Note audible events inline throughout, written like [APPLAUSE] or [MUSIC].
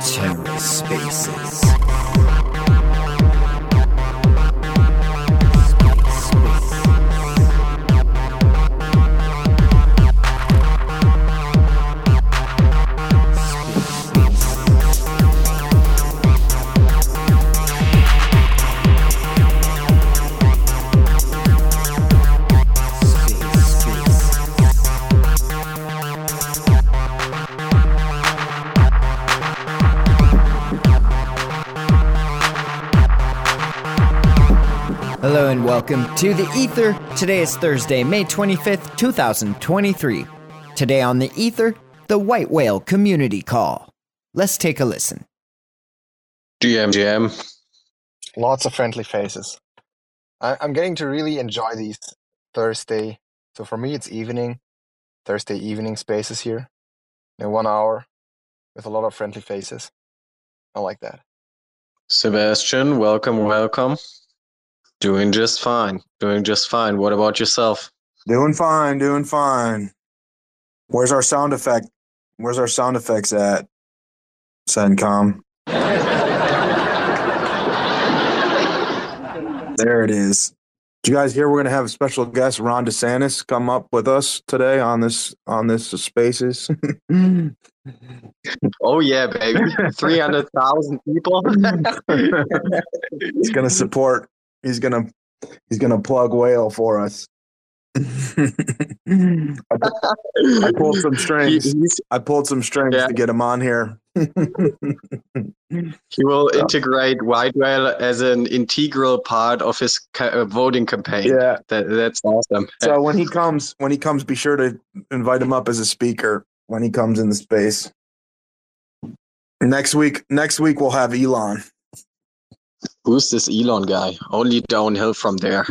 TerraSpaces. Hello and welcome to the Ether. Today is Thursday, May 25th, 2023. Today on the Ether, the White Whale Community Call. Let's take a listen. GM, GM. Lots of friendly faces. I, I'm getting to really enjoy these Thursday. So for me, it's evening, Thursday evening spaces here. In one hour with a lot of friendly faces. I like that. Sebastian, welcome, welcome. Doing just fine. Doing just fine. What about yourself? Doing fine, doing fine. Where's our sound effect? Where's our sound effects at? Sencom. There it is. Did you guys hear we're gonna have a special guest, Ron DeSantis, come up with us today on this on this spaces? [LAUGHS] Oh yeah, baby. [LAUGHS] Three hundred thousand people. he's gonna support he's gonna he's gonna plug whale for us. I, [LAUGHS] I pulled some strings. I pulled some strings Yeah. to get him on here. [LAUGHS] He will integrate White Whale as an integral part of his uh, voting campaign. yeah. That, that's awesome. So when he comes, when he comes, be sure to invite him up as a speaker when he comes in the space. Next week, next week we'll have Elon. Who's this Elon guy? Only downhill from there.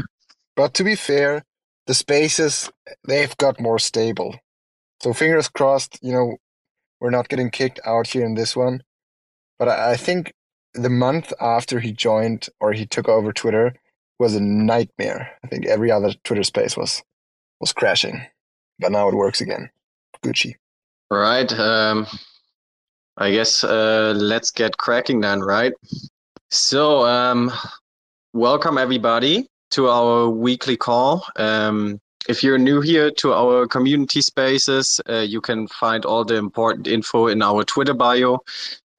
But to be fair, the spaces, they've got more stable. So fingers crossed, you know, we're not getting kicked out here in this one. But I, think the month after he joined or he took over Twitter was a nightmare. I think every other Twitter space was was crashing. But now it works again. Gucci. Right. Um, I guess uh, let's get cracking then, right? So, um, welcome everybody to our weekly call. Um, if you're new here to our community spaces, uh, you can find all the important info in our Twitter bio.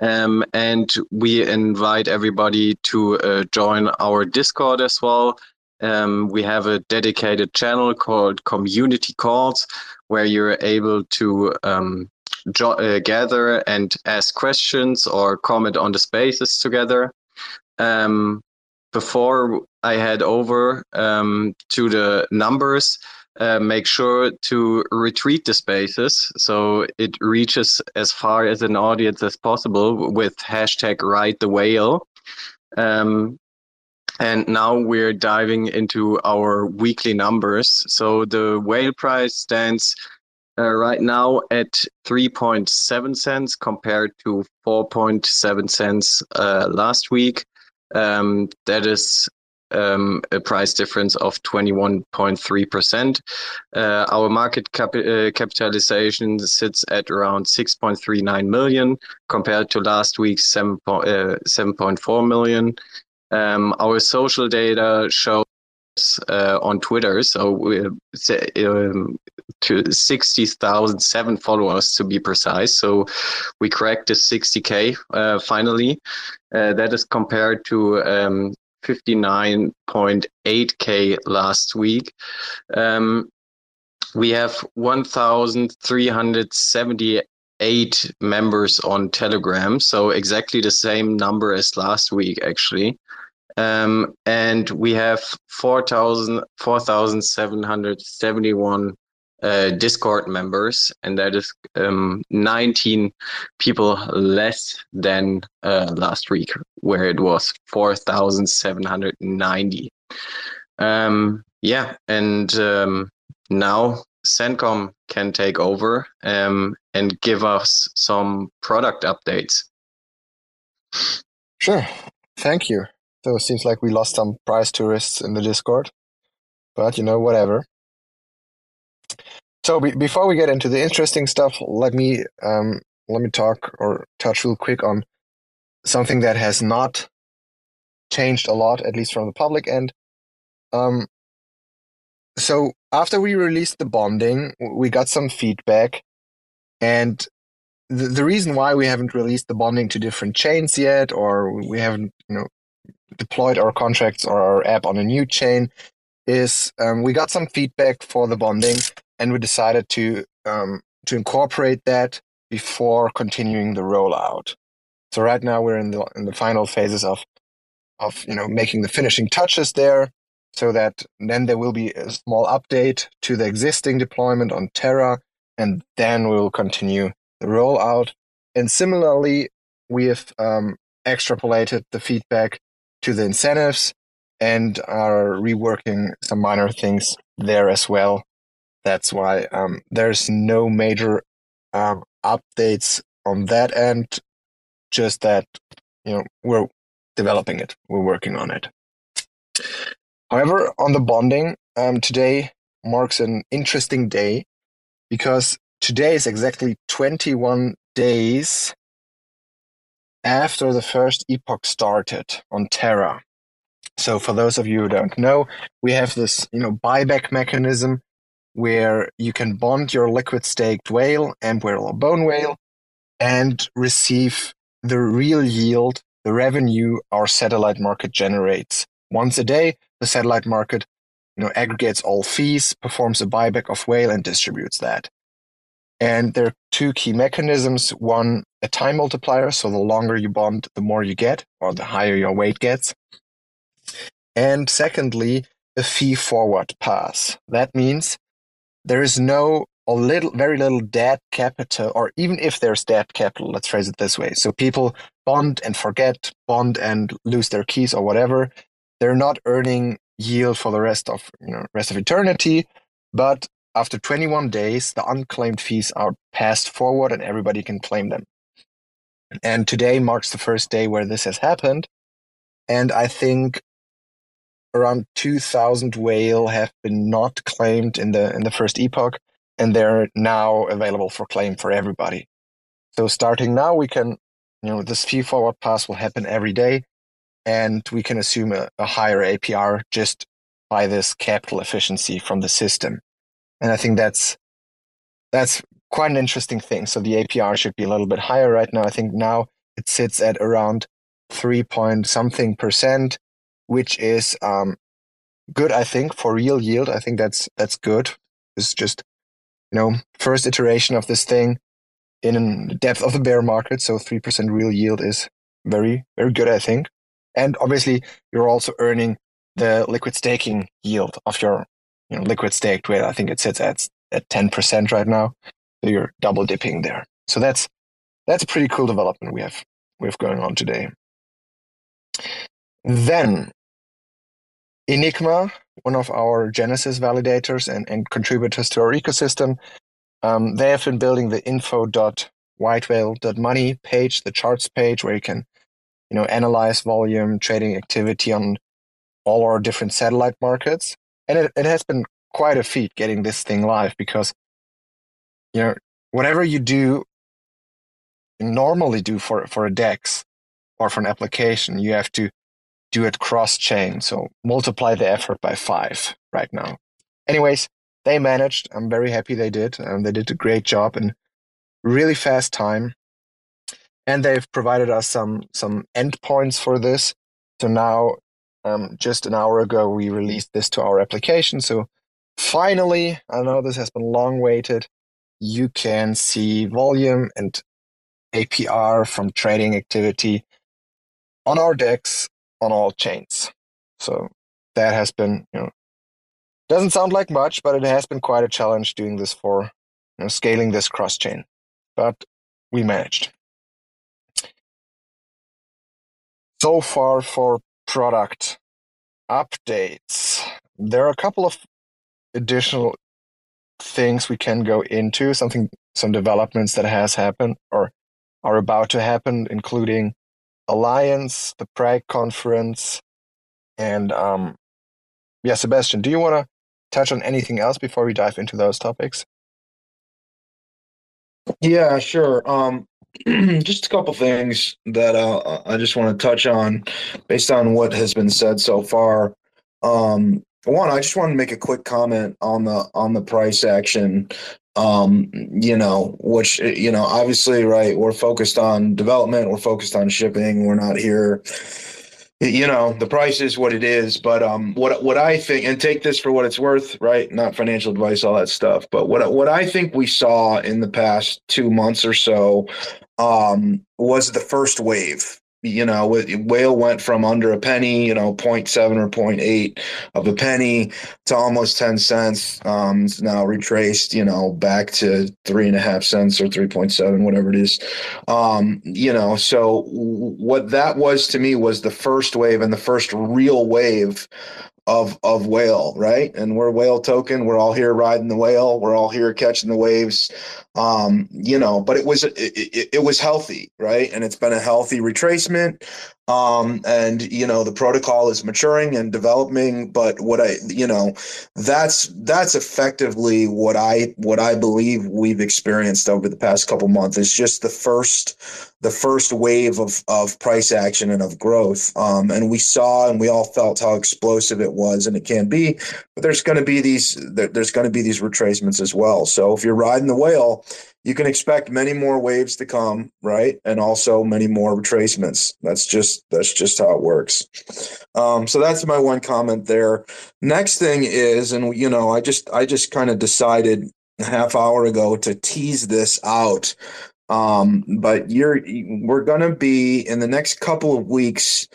Um, and we invite everybody to uh, join our Discord as well. Um, we have a dedicated channel called Community Calls where you're able to um, jo- uh, gather and ask questions or comment on the spaces together. Um, before I head over um, to the numbers, uh, make sure to retweet the spaces so it reaches as far as an audience as possible with hashtag ride the whale. Um, and now we're diving into our weekly numbers. So the whale price stands uh, right now at 3.7 cents compared to 4.7 cents uh, last week. Um, that is um, a price difference of 21.3%. Uh, our market cap- uh, capitalization sits at around 6.39 million compared to last week's 7, po- uh, 7.4 million. Um, our social data shows uh, on Twitter, so um, to 60,007 followers to be precise. So we cracked the 60k uh, finally. Uh, that is compared to um, 59.8k last week. Um, we have 1,378 members on Telegram, so exactly the same number as last week, actually. Um, and we have 4,000 4,771 uh, Discord members, and that is um, 19 people less than uh, last week, where it was 4,790. Um, yeah, and um, now Sencom can take over um, and give us some product updates. Sure. Thank you. So it seems like we lost some prize tourists in the Discord. But you know, whatever. So be- before we get into the interesting stuff, let me um, let me talk or touch real quick on something that has not changed a lot, at least from the public end. Um, so after we released the bonding, we got some feedback, and the, the reason why we haven't released the bonding to different chains yet, or we haven't, you know, deployed our contracts or our app on a new chain, is um, we got some feedback for the bonding, and we decided to um, to incorporate that before continuing the rollout. So right now we're in the in the final phases of of you know making the finishing touches there so that then there will be a small update to the existing deployment on Terra, and then we will continue the rollout. And similarly, we have um, extrapolated the feedback to the incentives and are reworking some minor things there as well. That's why um, there's no major um, updates on that end. Just that you know we're developing it, we're working on it. However, on the bonding, um, today marks an interesting day because today is exactly 21 days after the first epoch started on Terra. So for those of you who don't know, we have this, you know, buyback mechanism where you can bond your liquid staked whale, amp whale or bone whale, and receive the real yield, the revenue our satellite market generates. Once a day, the satellite market, you know, aggregates all fees, performs a buyback of whale, and distributes that. And there are two key mechanisms. One, a time multiplier. So the longer you bond, the more you get, or the higher your weight gets. And secondly, a fee forward pass. That means there is no or little, very little debt capital, or even if there's debt capital, let's phrase it this way. So people bond and forget, bond and lose their keys or whatever. They're not earning yield for the rest of you know rest of eternity, but after 21 days, the unclaimed fees are passed forward and everybody can claim them. And today marks the first day where this has happened. And I think around 2000 whale have been not claimed in the in the first epoch and they're now available for claim for everybody. So starting now we can you know this fee forward pass will happen every day and we can assume a, a higher APR just by this capital efficiency from the system. And I think that's that's quite an interesting thing. So the APR should be a little bit higher right now. I think now it sits at around three point something percent, which is um, good. I think for real yield, I think that's that's good. It's just you know first iteration of this thing in the depth of the bear market. So three percent real yield is very very good. I think, and obviously you're also earning the liquid staking yield of your you know, liquid staked whale. I think it sits at at ten percent right now. So you're double dipping there. So that's that's a pretty cool development we have we have going on today. Then Enigma, one of our Genesis validators and, and contributors to our ecosystem, um, they have been building the info.whitewhale.money page, the charts page where you can, you know, analyze volume, trading activity on all our different satellite markets and it, it has been quite a feat getting this thing live because you know whatever you do normally do for for a dex or for an application you have to do it cross chain so multiply the effort by five right now. Anyways they managed. I'm very happy they did. And they did a great job in really fast time. And they've provided us some some endpoints for this. So now um, just an hour ago, we released this to our application. So finally, I know this has been long waited. You can see volume and APR from trading activity on our DEX on all chains. So that has been, you know, doesn't sound like much, but it has been quite a challenge doing this for, you know, scaling this cross chain. But we managed. So far for product updates. There are a couple of additional things we can go into, something some developments that has happened or are about to happen, including Alliance, the Prague conference, and um yeah, Sebastian, do you wanna touch on anything else before we dive into those topics? Yeah, sure. Um, [CLEARS THROAT] just a couple things that uh, I just want to touch on based on what has been said so far. Um, one, I just want to make a quick comment on the on the price action. Um, you know, which you know, obviously, right? We're focused on development. We're focused on shipping. We're not here you know the price is what it is but um what what i think and take this for what it's worth right not financial advice all that stuff but what what i think we saw in the past 2 months or so um was the first wave you know, whale went from under a penny, you know, 0.7 or 0.8 of a penny to almost 10 cents. Um, it's now retraced, you know, back to three and a half cents or 3.7, whatever it is. Um, you know, so what that was to me was the first wave and the first real wave of of whale, right? And we're whale token. We're all here riding the whale. We're all here catching the waves. Um, you know, but it was it, it, it was healthy, right? And it's been a healthy retracement. Um, and you know, the protocol is maturing and developing. But what I, you know, that's that's effectively what I what I believe we've experienced over the past couple months is just the first the first wave of of price action and of growth. Um, and we saw and we all felt how explosive it was and it can be. But there's going to be these there, there's going to be these retracements as well. So if you're riding the whale you can expect many more waves to come, right? And also many more retracements. That's just that's just how it works. Um, so that's my one comment there. Next thing is, and you know, I just I just kind of decided a half hour ago to tease this out. Um, but you're we're gonna be in the next couple of weeks.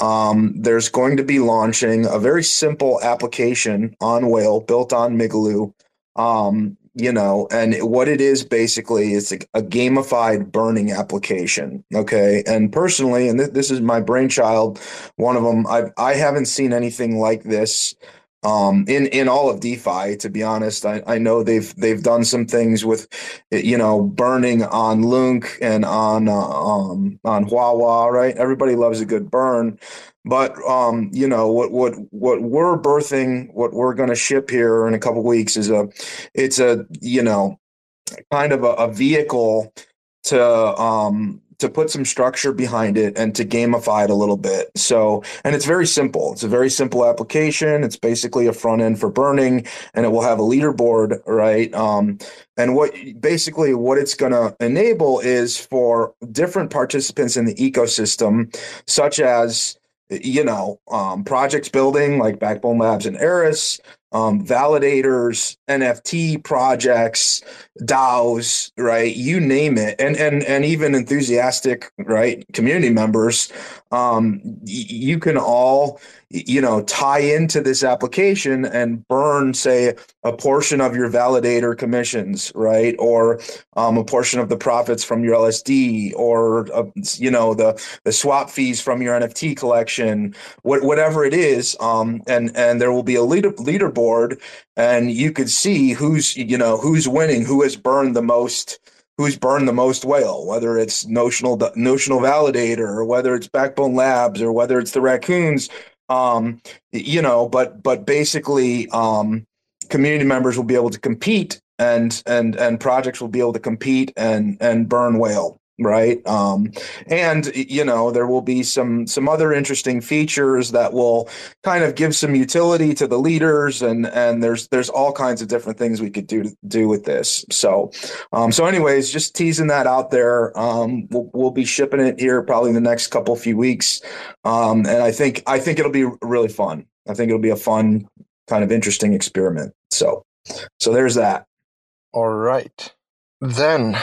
Um, there's going to be launching a very simple application on Whale built on Migaloo. Um, you know and what it is basically is a, a gamified burning application okay and personally and th- this is my brainchild one of them i i haven't seen anything like this um in in all of defi to be honest. I i know they've they've done some things with you know burning on LUNC and on uh, um on huahua right? Everybody loves a good burn. But um, you know what what what we're birthing, what we're going to ship here in a couple weeks is a, it's a you know, kind of a, a vehicle to um to put some structure behind it and to gamify it a little bit. So, and it's very simple. It's a very simple application. It's basically a front end for burning and it will have a leaderboard, right? Um, and what basically what it's going to enable is for different participants in the ecosystem, such as you know, um, projects building like Backbone Labs and Eris, um, validators, NFT projects, DAOs, right? You name it, and and and even enthusiastic, right? Community members, um, y- you can all you know tie into this application and burn say a portion of your validator commissions right or um, a portion of the profits from your lsd or uh, you know the the swap fees from your nft collection what, whatever it is um, and and there will be a leader leaderboard and you could see who's you know who's winning who has burned the most who's burned the most whale, whether it's notional notional validator or whether it's Backbone Labs or whether it's the raccoons um, you know, but but basically, um, community members will be able to compete, and and and projects will be able to compete and and burn whale right? Um, and you know there will be some some other interesting features that will kind of give some utility to the leaders and and there's there's all kinds of different things we could do do with this. So um, so anyways just teasing that out there. Um, we'll, we'll be shipping it here probably in the next couple few weeks. Um, and i think i think it'll be really fun. I think it'll be a fun kind of interesting experiment. So so there's that. All right. Then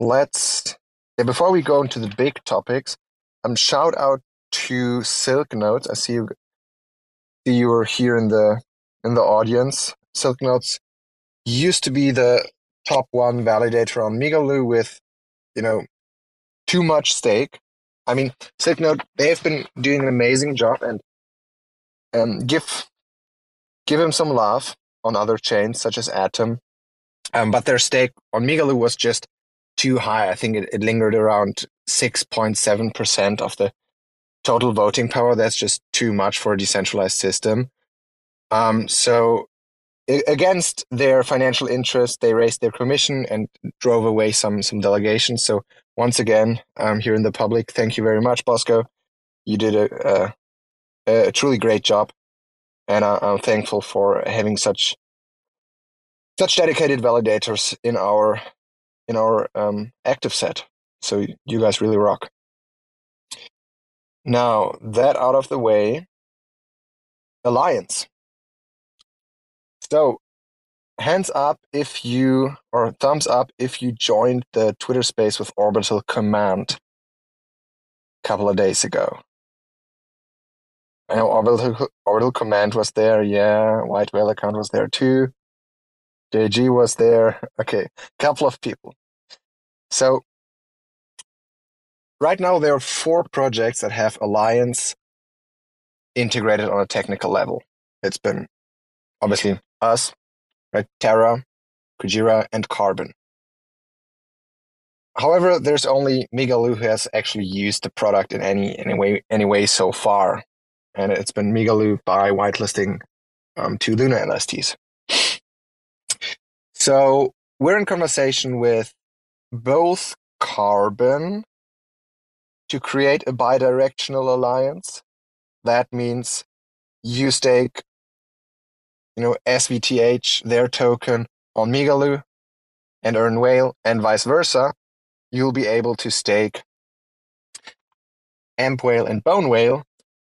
let's yeah, before we go into the big topics, um, shout out to Silk Nodes. I see you. See you are here in the in the audience. Silk Nodes used to be the top one validator on Migaloo with, you know, too much stake. I mean, Silknode they've been doing an amazing job, and um, give give him some love on other chains such as Atom. Um, but their stake on Migaloo was just too high. I think it, it lingered around 6.7% of the total voting power. That's just too much for a decentralized system. Um, so against their financial interest, they raised their commission and drove away some some delegations. So once again, um, here in the public, thank you very much, Bosco. You did a, a, a truly great job, and I, I'm thankful for having such such dedicated validators in our in our um, active set. So you guys really rock. Now that out of the way, Alliance. So hands up if you or thumbs up if you joined the Twitter space with Orbital Command a couple of days ago. I know Orbital, Orbital Command was there, yeah. White Whale account was there too. JG was there. Okay, a couple of people. So right now there are four projects that have Alliance integrated on a technical level. It's been obviously us, right? Terra, Kujira, and Carbon. However, there's only Migaloo who has actually used the product in any any way any way so far, and it's been Migaloo by whitelisting um, two Luna LSTs. So we're in conversation with both Carbon to create a bidirectional alliance. That means you stake, you know, SWTH, their token, on Migaloo and earn whale, and vice versa. You'll be able to stake AMP whale and bone whale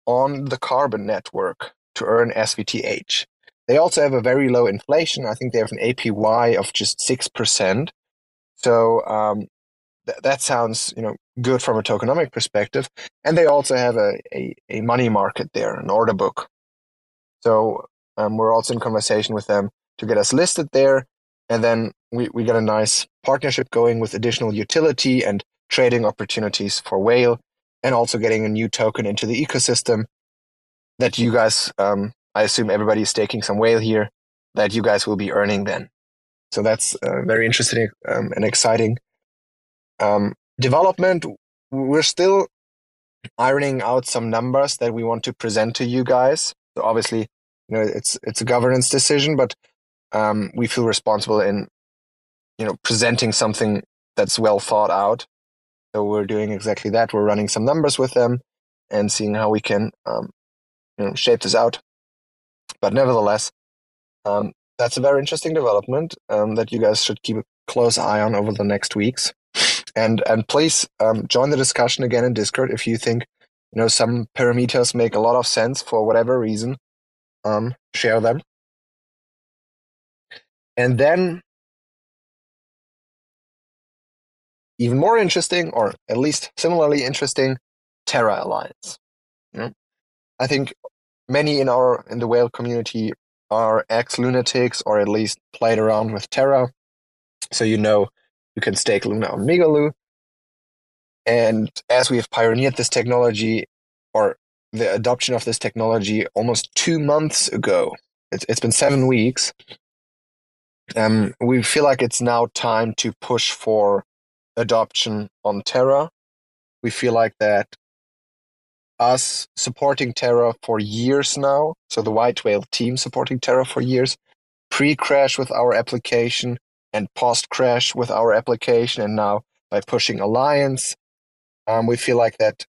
on the carbon network to earn SWTH. They also have a very low inflation. I think they have an APY of just 6%. So um, th- that sounds, you know, good from a tokenomic perspective. And they also have a, a, a money market there, an order book. So um, we're also in conversation with them to get us listed there. And then we, we get a nice partnership going with additional utility and trading opportunities for Whale and also getting a new token into the ecosystem that you guys, um, I assume everybody is staking some Whale here, that you guys will be earning then. So that's uh, very interesting um, and exciting. Um, development, we're still ironing out some numbers that we want to present to you guys. So obviously, you know, it's it's a governance decision, but um, we feel responsible in, you know, presenting something that's well thought out. So we're doing exactly that. We're running some numbers with them and seeing how we can, um, you know, shape this out. But nevertheless, um, that's a very interesting development um, that you guys should keep a close eye on over the next weeks. And and please um, join the discussion again in Discord if you think you know some parameters make a lot of sense for whatever reason. Um, share them. And then, even more interesting, or at least similarly interesting, Terra Alliance. I think many in our in the whale community are ex lunatics or at least played around with Terra. So you know you can stake Luna on Migaloo. And as we have pioneered this technology or the adoption of this technology almost two months ago, it's, it's been seven weeks. Um, we feel like it's now time to push for adoption on Terra. We feel like that us supporting Terra for years now, so the White Whale team supporting Terra for years, pre crash with our application and post crash with our application, and now by pushing Alliance, um, we feel like that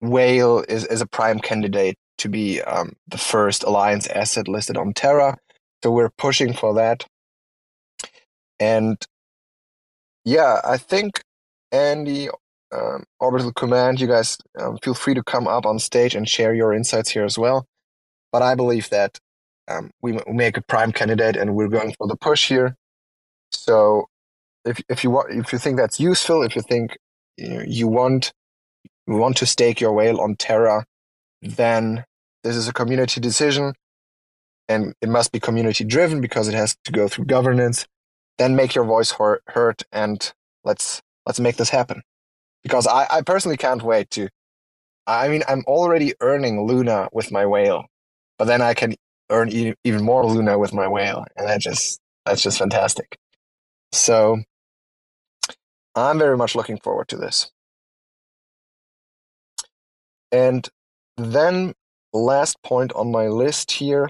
Whale is, is a prime candidate to be um, the first Alliance asset listed on Terra. So we're pushing for that. And yeah, I think Andy um, orbital command, you guys um, feel free to come up on stage and share your insights here as well. But I believe that um, we, make a prime candidate, and we're going for the push here. So, if if you want, if you think that's useful, if you think you, know, you want you want to stake your whale on Terra, then this is a community decision, and it must be community driven because it has to go through governance. Then make your voice heard, and let's let's make this happen because I, I personally can't wait to. I mean, I'm already earning Luna with my whale, but then I can earn e- even more Luna with my whale, and that just that's just fantastic. So I'm very much looking forward to this. And then last point on my list here,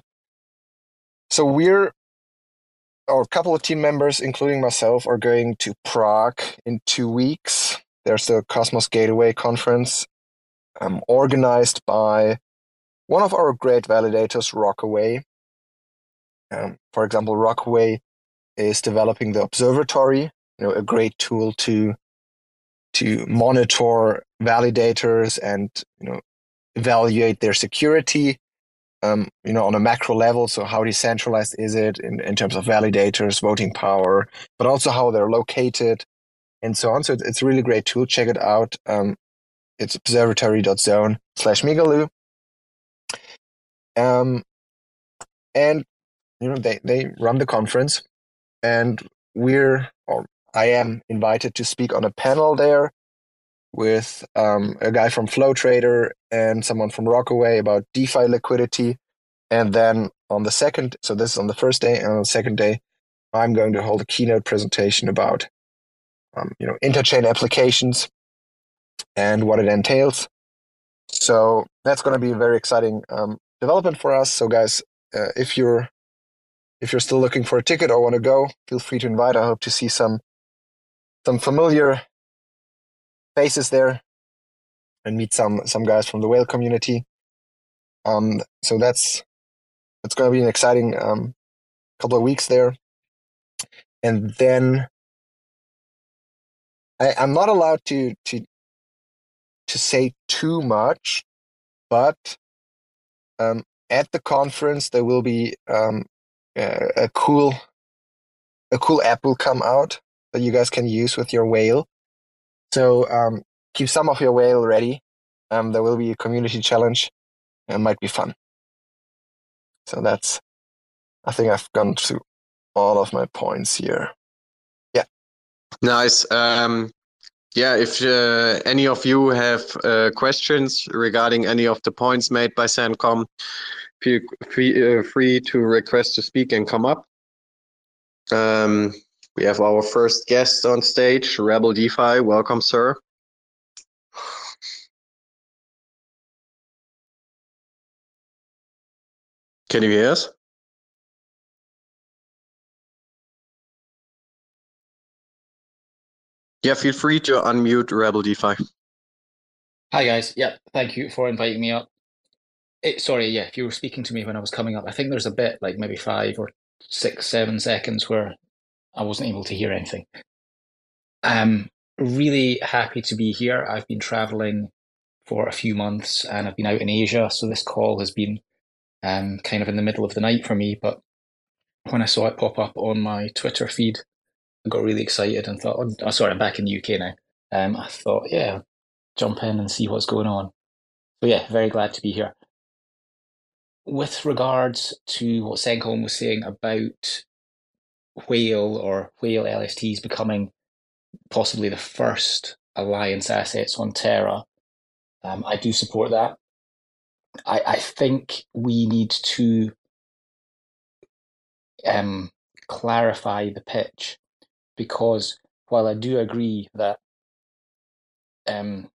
so we're or a couple of team members, including myself, are going to Prague in two weeks. There's the Cosmos Gateway conference um, organized by one of our great validators, Rockaway. Um, for example, Rockaway is developing the observatory, you know, a great tool to to monitor validators and you know evaluate their security um, you know, on a macro level. So how decentralized is it in, in terms of validators, voting power, but also how they're located and so on. So it's a really great tool. Check it out. Um, it's observatory.zone slash Migaloo. Um, and, you know, they, they run the conference and we're, or I am invited to speak on a panel there with um, a guy from Flow Trader and someone from Rockaway about DeFi liquidity. And then on the second, so this is on the first day, and on the second day, I'm going to hold a keynote presentation about, um, you know, interchain applications and what it entails. So that's going to be a very exciting um, development for us. So guys, uh, if you're if you're still looking for a ticket or want to go, feel free to invite. I hope to see some some familiar faces there and meet some some guys from the whale community. Um, so that's it's going to be an exciting um, couple of weeks there, and then I, I'm not allowed to to to say too much, but um, at the conference there will be um, a, cool a cool app will come out that you guys can use with your whale so um, keep some of your whale ready. Um, there will be a community challenge. It might be fun. So that's, I think I've gone through all of my points here. Nice. Um, yeah, if uh, any of you have uh, questions regarding any of the points made by Sencom, feel free, uh, free to request to speak and come up. Um, we have our first guest on stage, Rebel DeFi. Welcome, sir. Can you hear us? Yeah, feel free to unmute Rebel DeFi. Hi guys. Yeah, thank you for inviting me up. It, sorry, yeah, if you were speaking to me when I was coming up, I think there's a bit like maybe five or six, seven seconds where I wasn't able to hear anything. I'm really happy to be here. I've been traveling for a few months and I've been out in Asia, so this call has been um, kind of in the middle of the night for me. But when I saw it pop up on my Twitter feed, got really excited and thought, oh, oh sorry, I'm back in the UK now. Um, I thought, yeah, jump in and see what's going on. So yeah, very glad to be here. With regards to what Sencom was saying about Whale or Whale LSTs becoming possibly the first alliance assets on Terra. Um, I do support that. I, I think we need to um, clarify the pitch because while I do agree that um,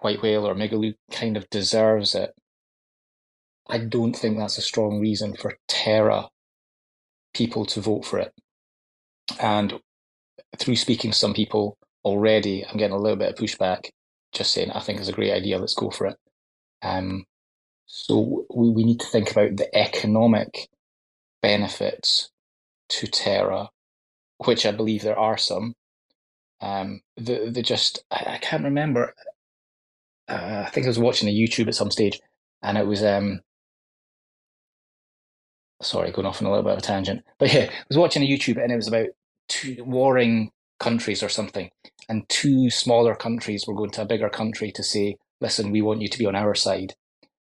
White Whale or Migaloo kind of deserves it, I don't think that's a strong reason for Terra people to vote for it. And through speaking to some people already, I'm getting a little bit of pushback, just saying, I think it's a great idea, let's go for it. Um, so we, we need to think about the economic benefits to Terra, which I believe there are some. Um, the, the just, I, I can't remember. Uh, I think I was watching a YouTube at some stage, and it was um, sorry, going off on a little bit of a tangent. But [LAUGHS] yeah, I was watching a YouTube and it was about two warring countries or something, and two smaller countries were going to a bigger country to say, "Listen, we want you to be on our side."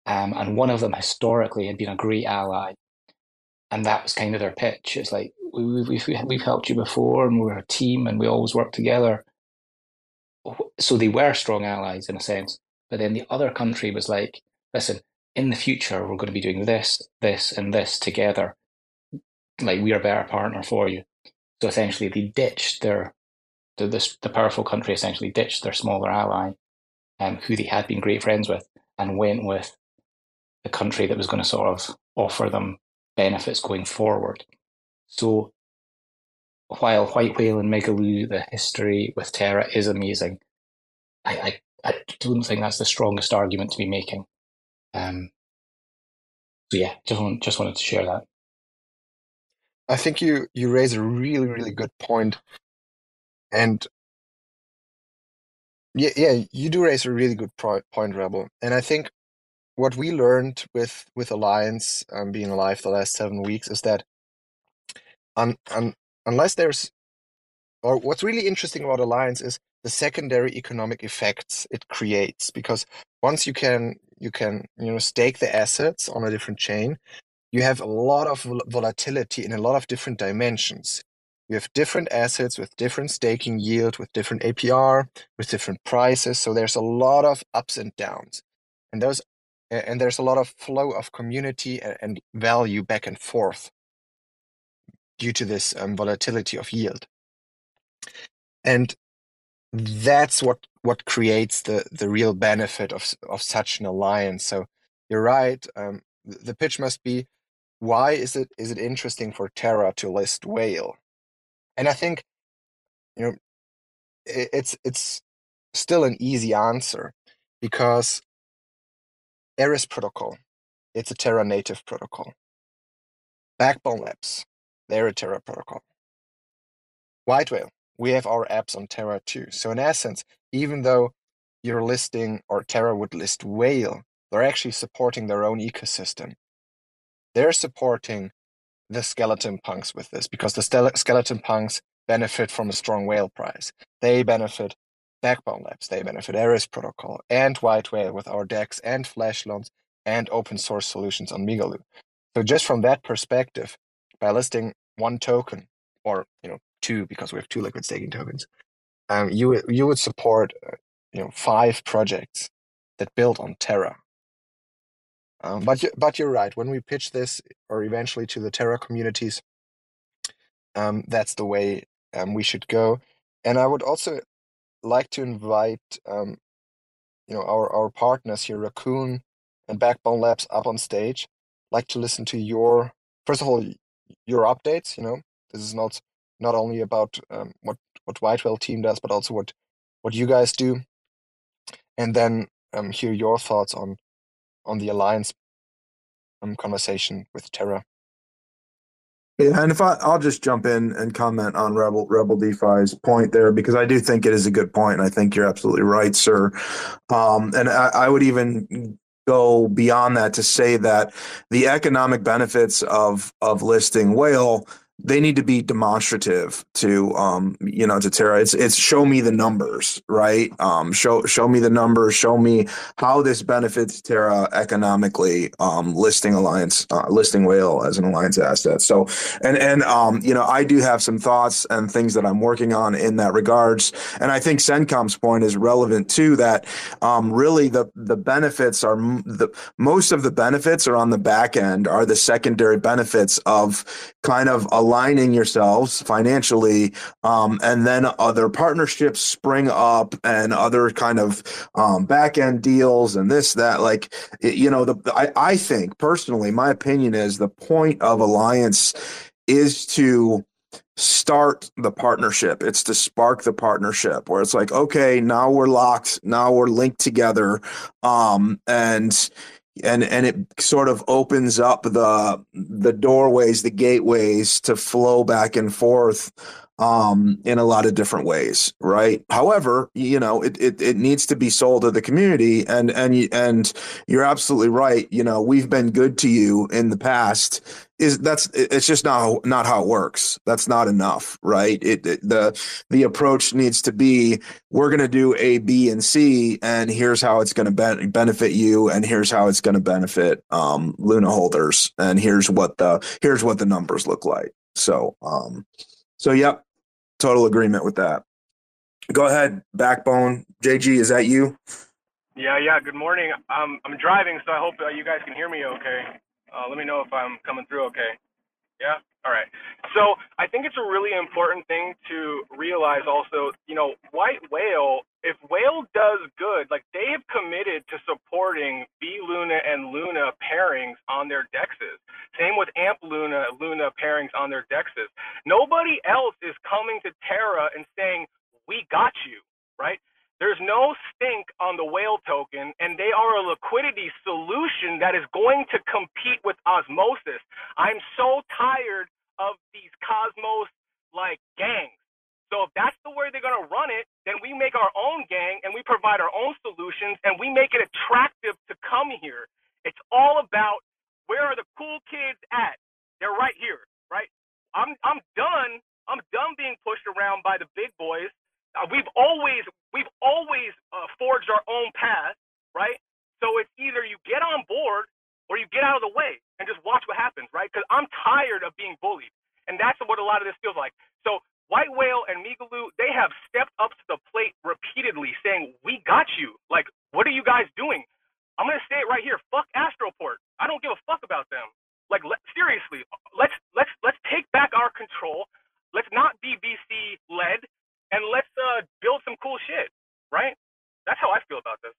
Um, and one of them historically had been a great ally, and that was kind of their pitch. It's like we, we've we've helped you before, and we're a team, and we always work together. So they were strong allies in a sense. But then the other country was like, "Listen, in the future, we're going to be doing this, this, and this together. Like we are a better partner for you." So essentially, they ditched their the, the, the powerful country essentially ditched their smaller ally, um, who they had been great friends with, and went with the country that was going to sort of offer them benefits going forward. So while White Whale and Migaloo, the history with Terra is amazing, I, I, I don't think that's the strongest argument to be making. Um, so yeah, just want, just wanted to share that. I think you you raise a really really good point, and yeah yeah you do raise a really good point, Rebel. And I think what we learned with with Alliance um, being alive the last seven weeks is that un, un, unless there's or what's really interesting about Alliance is the secondary economic effects it creates because once you can you can you know stake the assets on a different chain you have a lot of volatility in a lot of different dimensions. You have different assets with different staking yield with different apr with different prices so there's a lot of ups and downs. And those and there's a lot of flow of community and value back and forth due to this um, volatility of yield. And that's what what creates the the real benefit of of such an alliance. So you're right um, the pitch must be why is it is it interesting for terra to list whale? And i think you know it, it's it's still an easy answer because eris protocol it's a terra native protocol. Backbone labs they're a terra protocol white whale we have our apps on Terra too. So in essence, even though you're listing or Terra would list Whale, they're actually supporting their own ecosystem. They're supporting the skeleton punks with this because the skeleton punks benefit from a strong whale price. They benefit Backbone Labs, they benefit Eris Protocol and White Whale with our DEX and flash loans and open source solutions on Migaloo. So just from that perspective, by listing one token or you know two because we have two liquid staking tokens. Um, you you would support uh, you know five projects that build on Terra. Um, but you, but you're right. When we pitch this, or eventually to the Terra communities, um, that's the way um, we should go. And I would also like to invite um, you know our our partners here, Raccoon and Backbone Labs, up on stage. Like to listen to your first of all your updates. You know, this is not not only about um, what what White Whale team does, but also what what you guys do, and then um, hear your thoughts on on the alliance um, conversation with Terra. Yeah, and if I, I'll just jump in and comment on Rebel Rebel DeFi's point there because I do think it is a good point, and I think you're absolutely right, sir. Um, and I, I would even go beyond that to say that the economic benefits of of listing whale they need to be demonstrative to um you know to Terra. It's it's show me the numbers, right? Um show show me the numbers, show me how this benefits Terra economically, um listing alliance uh, listing whale as an alliance asset. So and and um you know I do have some thoughts and things that I'm working on in that regards. And I think Sencom's point is relevant too that um really the the benefits are the most of the benefits are on the back end are the secondary benefits of kind of a aligning yourselves financially, um, and then other partnerships spring up and other kind of um, back end deals and this that. Like you know, the I, I think personally, my opinion is the point of alliance is to start the partnership. It's to spark the partnership where it's like, okay, now we're locked, now we're linked together. Um, and and and it sort of opens up the the doorways the gateways to flow back and forth um, in a lot of different ways, right? However, you know, it, it it needs to be sold to the community, and and and you're absolutely right. You know, we've been good to you in the past. Is that's it's just not not how it works. That's not enough, right? It, it the the approach needs to be we're going to do A, B, and C, and here's how it's going to be- benefit you, and here's how it's going to benefit um, Luna holders, and here's what the here's what the numbers look like. So, um, so yep, total agreement with that. Go ahead, Backbone. JG, is that you? Yeah, yeah. Good morning. Um, I'm driving, so I hope uh, you guys can hear me okay. Uh, let me know if I'm coming through okay. Yeah? All right. So I think it's a really important thing to realize also, you know, White Whale if Whale does good, like they have committed to supporting V Luna and Luna pairings on their dexes. Same with Amp Luna, Luna pairings on their dexes. Nobody else is coming to Terra and saying, we got you, right? There's no stink on the whale token, and they are a liquidity solution that is going to compete with osmosis. I'm so tired of these Cosmos like gangs. So if that's the way they're going to run it, then we make our own gang and we provide our own solutions and we make it attractive to come here. It's all about where are the cool kids at? They're right here, right? I'm I'm done. I'm done being pushed around by the big boys uh, we've always we've always uh, forged our own path, right? So it's either you get on board or you get out of the way and just watch what happens, right? Because I'm tired of being bullied, and that's what a lot of this feels like. White Whale and Migaloo, they have stepped up to the plate repeatedly, saying, "We got you." Like, what are you guys doing? I'm gonna say it right here. Fuck Astroport. I don't give a fuck about them. Like, le- seriously, let's let's let's take back our control. Let's not be VC led and let's uh, build some cool shit, right? That's how I feel about this.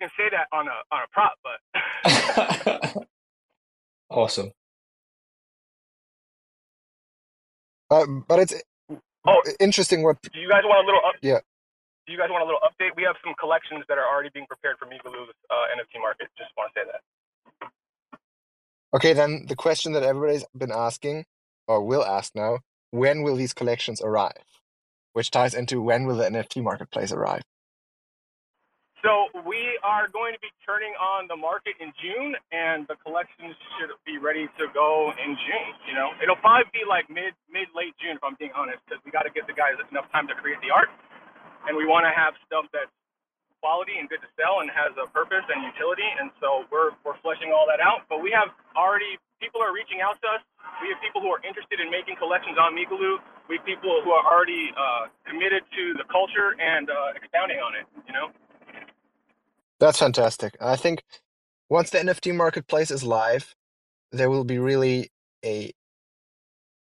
You can say that on a on a prop, but awesome. Uh, but it's oh interesting. What do you guys want a little? Up- yeah. Do you guys want a little update? We have some collections that are already being prepared for Migaloo's uh, NFT market. Just want to say that. Okay, then the question that everybody's been asking, or will ask now, when will these collections arrive? Which ties into when will the NFT marketplace arrive? So we are going to be turning on the market in June, and the collections should be ready to go in June. You know, it'll probably be like mid, mid, late June if I'm being honest, because we got to give the guys enough time to create the art, and we want to have stuff that's quality and good to sell and has a purpose and utility. And so we're we're fleshing all that out. But we have already people are reaching out to us we have people who are interested in making collections on Migaloo. We have people who are already uh, committed to the culture and uh, expounding on it. You know. That's fantastic. I think once the NFT marketplace is live, there will be really a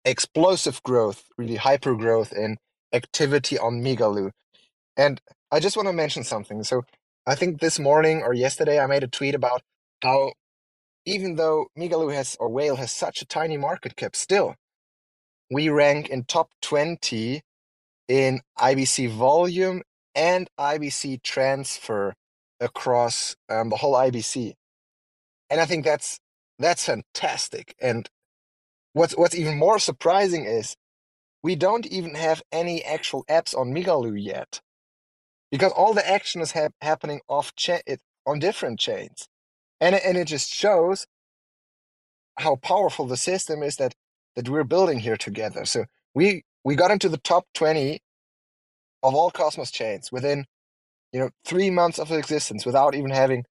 explosive growth, really hyper growth in activity on Migaloo. And I just want to mention something. So I think this morning or yesterday I made a tweet about how even though Migaloo has or Whale has such a tiny market cap, still we rank in top 20 in IBC volume and IBC transfer across um, the whole IBC. And I think that's that's fantastic. And what's what's even more surprising is we don't even have any actual apps on Migaloo yet, because all the action is ha- happening off cha- on different chains and and it just shows how powerful the system is that that we're building here together. So we we got into the top 20 of all Cosmos chains within you know three months of existence without even having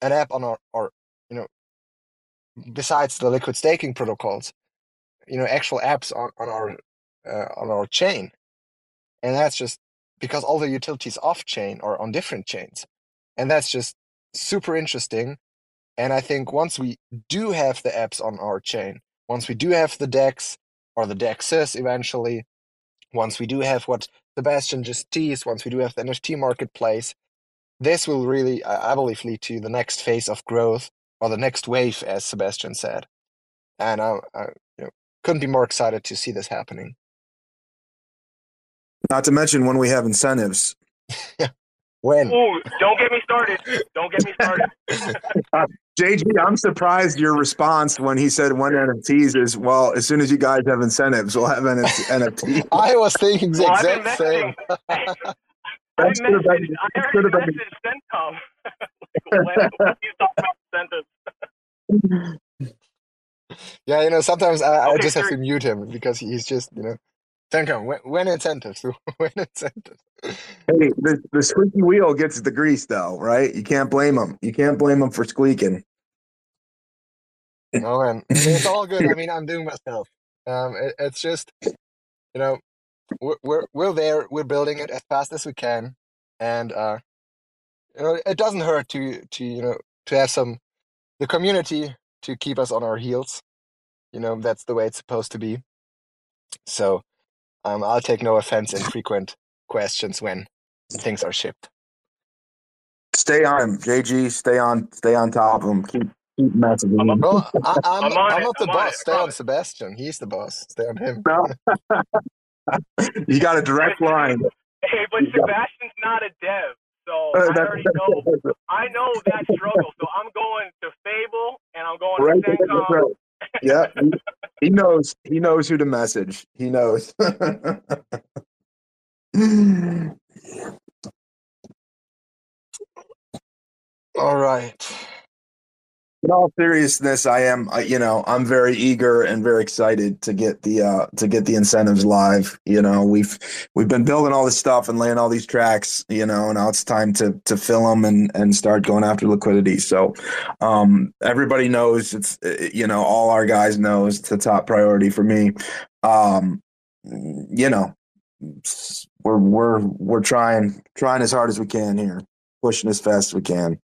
an app on our or you know besides the liquid staking protocols you know actual apps on, on our uh, on our chain. And that's just because all the utilities off chain are on different chains. And that's just super interesting. And I think once we do have the apps on our chain, once we do have the DEX or the DEXs eventually, once we do have what Sebastian just teased, once we do have the NFT marketplace, this will really, I believe, lead to the next phase of growth or the next wave, as Sebastian said. And I, I you know, couldn't be more excited to see this happening. Not to mention when we have incentives. [LAUGHS] when? Ooh, don't get me started. Don't get me started. [LAUGHS] uh, JG, I'm surprised your response when he said when NFTs is well, as soon as you guys have incentives, we'll have NFTs. [LAUGHS] I was thinking the well, exact same. [LAUGHS] I messaged, been, I already messaged Sencom when, when he's talking about incentives. yeah, you know, sometimes I, okay, I just sure. have to mute him because he's just, you know, Sencom, when, when incentives, [LAUGHS] when incentives. Hey, the, the squeaky wheel gets the grease, though, right? You can't blame them. You can't blame them for squeaking. No, man, [LAUGHS] it's all good. I mean, I'm doing myself. Um, it, it's just, you know, we're, we're we're there. We're building it as fast as we can, and uh, you know, it doesn't hurt to to you know to have some the community to keep us on our heels. You know, that's the way it's supposed to be. So, um, I'll take no offense in frequent questions when things are shipped. Stay on him, JG. Stay on. Stay on top of him. Keep keep messaging him. Well, [LAUGHS] I, I'm, I'm on I'm not the I'm on boss. Stay on. Sebastian. He's the boss. Stay on him. No. [LAUGHS] you got a direct line. Hey, but Sebastian's not a dev, so [LAUGHS] I already know. I know that struggle, so I'm going to Fable and I'm going Right, to that's Sencom. right. Yeah, he, he knows. He knows who to message. He knows. [LAUGHS] All right. In all seriousness, I am. You know, I'm very eager and very excited to get the uh, to get the incentives live. You know, we've we've been building all this stuff and laying all these tracks. You know, now it's time to to fill them and and start going after liquidity. So, um, everybody knows it's uh, you know all our guys know it's the top priority for me. Um, you know, we're we're we're trying trying as hard as we can here, pushing as fast as we can.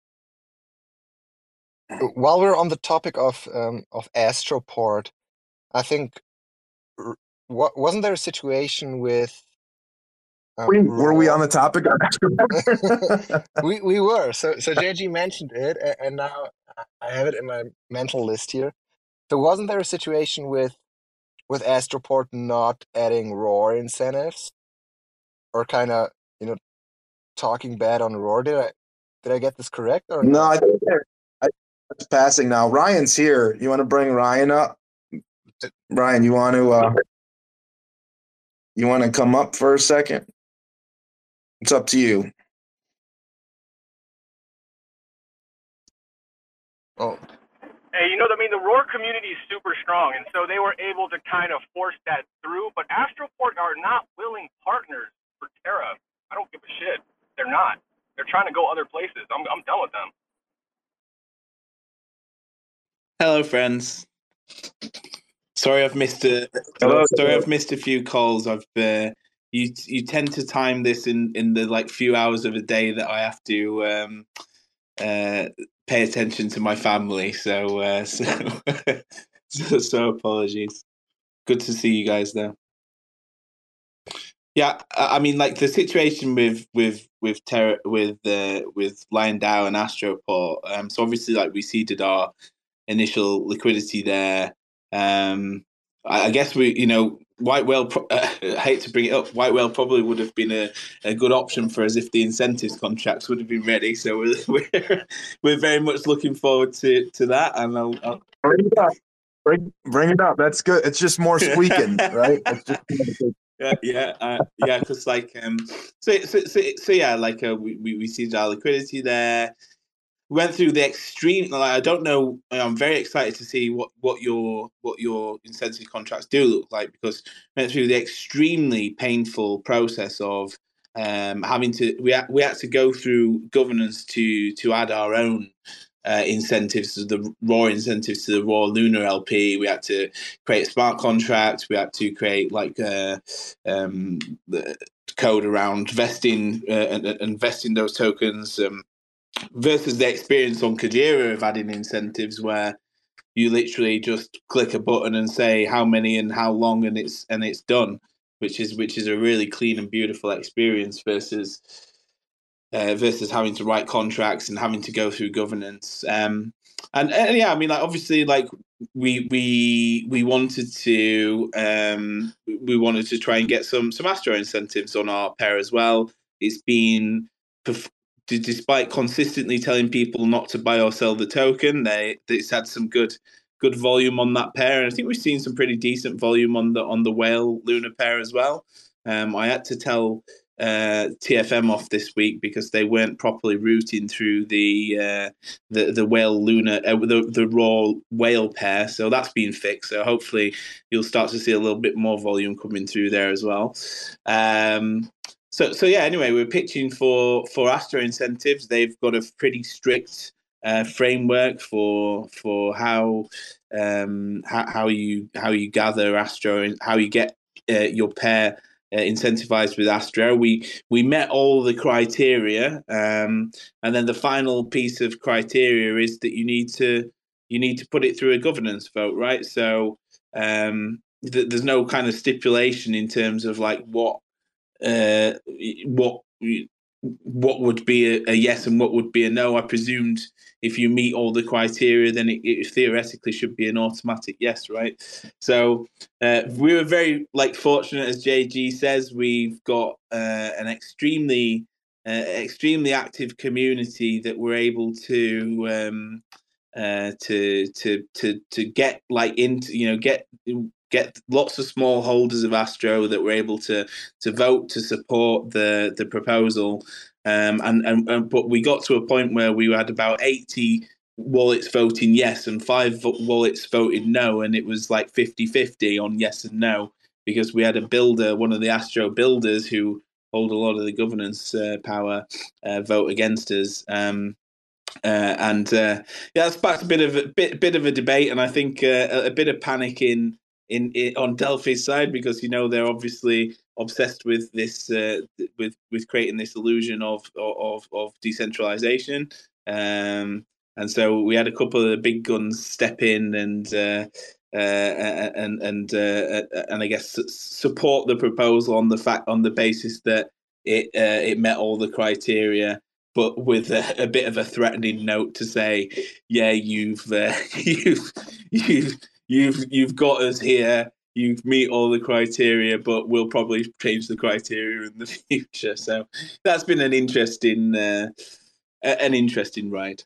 While we're on the topic of um, of Astroport, I think r- wasn't there a situation with um, We, were we on the topic of Astroport? [LAUGHS] we we were so so [LAUGHS] JG mentioned it and now I- have it in my mental list here. So wasn't there a situation with with Astroport not adding Roar incentives or kind of you know talking bad on Roar? Did I did I get this correct or no? I think they're passing now. Ryan's here. You want to bring Ryan up? Ryan, you want to uh, you want to come up for a second? It's up to you. Oh, Hey, you know, I mean, the Roar community is super strong, and so they were able to kind of force that through. But Astroport are not willing partners for Terra. I don't give a shit. They're not. They're trying to go other places. I'm, I'm done with them. Hello, friends. Sorry, I've missed a. Hello. Sorry, I've missed a few calls. I've uh, you you tend to time this in in the like few hours of a day that I have to um, uh, pay attention to my family. So uh, so, [LAUGHS] so so apologies. Good to see you guys though. Yeah, I mean, like the situation with with with Terra with uh, with Lion DAO and Astroport. Um, so obviously, like we seeded our initial liquidity there. Um, I, I guess we, you know, White Whale. Pro- [LAUGHS] I hate to bring it up. White Whale probably would have been a, a good option for us if the incentives contracts would have been ready. So we're [LAUGHS] we're, we're very much looking forward to to that. And I'll, I'll Bring it up. Bring, bring it up. That's good. It's just more [LAUGHS] squeaking, right? Just, yeah, yeah, uh, yeah. Because like, um, so, so, so, so yeah, like uh, we we we seized our liquidity there. Went through the extreme. Like, I don't know. I'm very excited to see what what your what your incentive contracts do look like because went through the extremely painful process of um, having to we had, we had to go through governance to to add our own uh, incentives to the Roar incentives to the Roar lunar LP. We had to create smart contracts. We had to create like uh, um, the code around vesting uh, and, and vesting those tokens um, versus the experience on Kujira of adding incentives where you literally just click a button and say how many and how long and it's and it's done which is which is a really clean and beautiful experience versus uh, versus having to write contracts and having to go through governance. Um and, and yeah i mean like obviously like we we we wanted to um we wanted to try and get some some astro incentives on our pair as well. It's been despite consistently telling people not to buy or sell the token they it's had some good good volume on that pair and i think we've seen some pretty decent volume on the on the whale lunar pair as well um i had to tell uh, TFM off this week because they weren't properly routing through the uh, the the whale lunar uh, the the Roar whale pair. So that's been fixed. So hopefully you'll start to see a little bit more volume coming through there as well. Um, so so yeah. Anyway, we're pitching for for Astro incentives. They've got a pretty strict uh, framework for for how um, how, how you how you gather Astro and how you get uh, your pair uh, incentivized with Astro. We we met all the criteria, um, and then the final piece of criteria is that you need to you need to put it through a governance vote, right? So um, th- there's no kind of stipulation in terms of like what uh, what what would be a, a, yes and what would be a no. I presumed if you meet all the criteria, then it, it theoretically should be an automatic yes, right? So uh, we were very like fortunate, as JG says, we've got uh, an extremely uh, extremely active community that we're able to um, uh, to to to to get like into you know get get lots of small holders of Astro that were able to to vote to support the the proposal. Um, and, and, and but we got to a point where we had about 80 wallets voting yes and five wallets voted no and it was like 50-50 on yes and no because we had a builder one of the astro builders who hold a lot of the governance uh, power uh, vote against us um, uh, and uh, yeah, that's sparked a bit of a bit bit of a debate, and I think uh, a, a, bit of panic in in, in on Delphi's side because you know they're obviously obsessed with this uh, with with creating this illusion of of of decentralization. Um, and so we had a couple of the big guns step in and uh, uh, and and uh, and I guess support the proposal on the fact on the basis that it uh, it met all the criteria, but with a, a, bit of a threatening note to say, yeah, you've uh, [LAUGHS] you've you've you've you've got us here you meet all the criteria but we'll probably change the criteria in the [LAUGHS] future so that's been an interesting uh, an interesting ride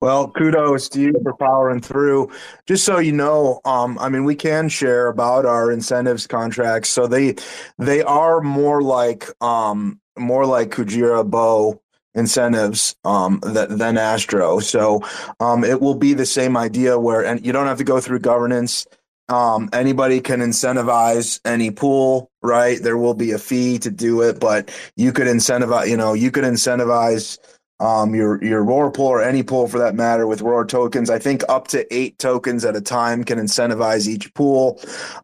well, kudos to you for powering through. Just so you know, um, I mean, we can share about our incentives contracts. So they they are more like um, more like Kujira Bo incentives um, that, than Astro. So um, it will be the same idea where, and you don't have to go through governance. Um, anybody can incentivize any pool, right? There will be a fee to do it, but you could incentivize, you know, you could incentivize um, your your roar pool or any pool for that matter with roar tokens. I think up to eight tokens at a time can incentivize each pool.